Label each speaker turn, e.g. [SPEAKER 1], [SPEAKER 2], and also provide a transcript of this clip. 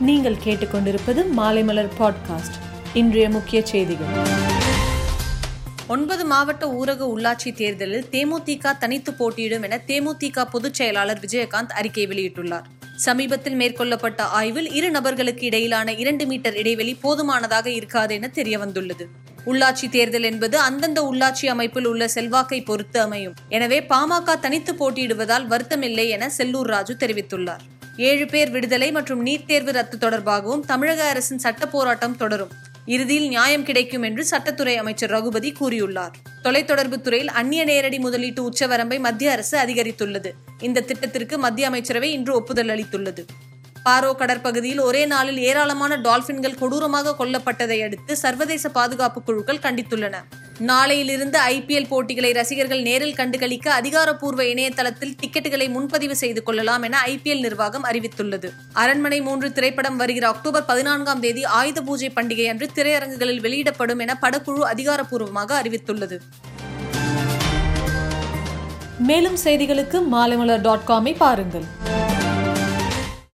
[SPEAKER 1] நீங்கள் கேட்டுக்கொண்டிருப்பது மாலைமலர் பாட்காஸ்ட் இன்றைய முக்கிய செய்திகள்.
[SPEAKER 2] ஒன்பது மாவட்ட ஊரக உள்ளாட்சி தேர்தலில் தேமுதிக தனித்து போட்டியிடும் என தேமுதிக பொதுச் செயலாளர் விஜயகாந்த் அறிக்கை வெளியிட்டுள்ளார். சமீபத்தில் மேற்கொள்ளப்பட்ட ஆய்வில் இரு நபர்களுக்கு இடையிலான இரண்டு மீட்டர் இடைவெளி போதுமானதாக இருக்காது என தெரியவந்துள்ளது. உள்ளாட்சி தேர்தல் என்பது அந்தந்த உள்ளாட்சி அமைப்பில் உள்ள செல்வாக்கை பொறுத்து அமையும். எனவே பாமக தனித்து போட்டியிடுவதால் வருத்தமில்லை என செல்லூர் ராஜு தெரிவித்துள்ளார். ஏழு பேர் விடுதலை மற்றும் நீட் தேர்வு ரத்து தொடர்பாகவும் தமிழக அரசின் சட்ட போராட்டம் தொடரும். இறுதியில் நியாயம் கிடைக்கும் என்று சட்டத்துறை அமைச்சர் ரகுபதி கூறியுள்ளார். தொலைத்தொடர்பு துறையில் அந்நிய நேரடி முதலீட்டு உச்சவரம்பை மத்திய அரசு அதிகரித்துள்ளது. இந்த திட்டத்திற்கு மத்திய அமைச்சரவை இன்று ஒப்புதல் அளித்துள்ளது. பாரோ கடற்பகுதியில் ஒரே நாளில் ஏராளமான டால்பின்கள் கொடூரமாக கொல்லப்பட்டதை அடுத்து சர்வதேச பாதுகாப்பு குழுக்கள் கண்டித்துள்ளன. நாளையிலிருந்து ஐபிஎல் போட்டிகளை ரசிகர்கள் நேரில் கண்டுகளிக்க அதிகாரப்பூர்வ இணையதளத்தில் டிக்கெட்டுகளை முன்பதிவு செய்து கொள்ளலாம் என ஐபிஎல் நிர்வாகம் அறிவித்துள்ளது. அரண்மனை மூன்று திரைப்படம் வருகிற அக்டோபர் பதினான்காம் தேதி ஆயுத பூஜை பண்டிகை அன்று திரையரங்குகளில் வெளியிடப்படும் என படக்குழு அதிகாரப்பூர்வமாக அறிவித்துள்ளது.
[SPEAKER 1] மேலும் செய்திகளுக்கு மாலைமலர் டாட் காமை பாருங்கள்.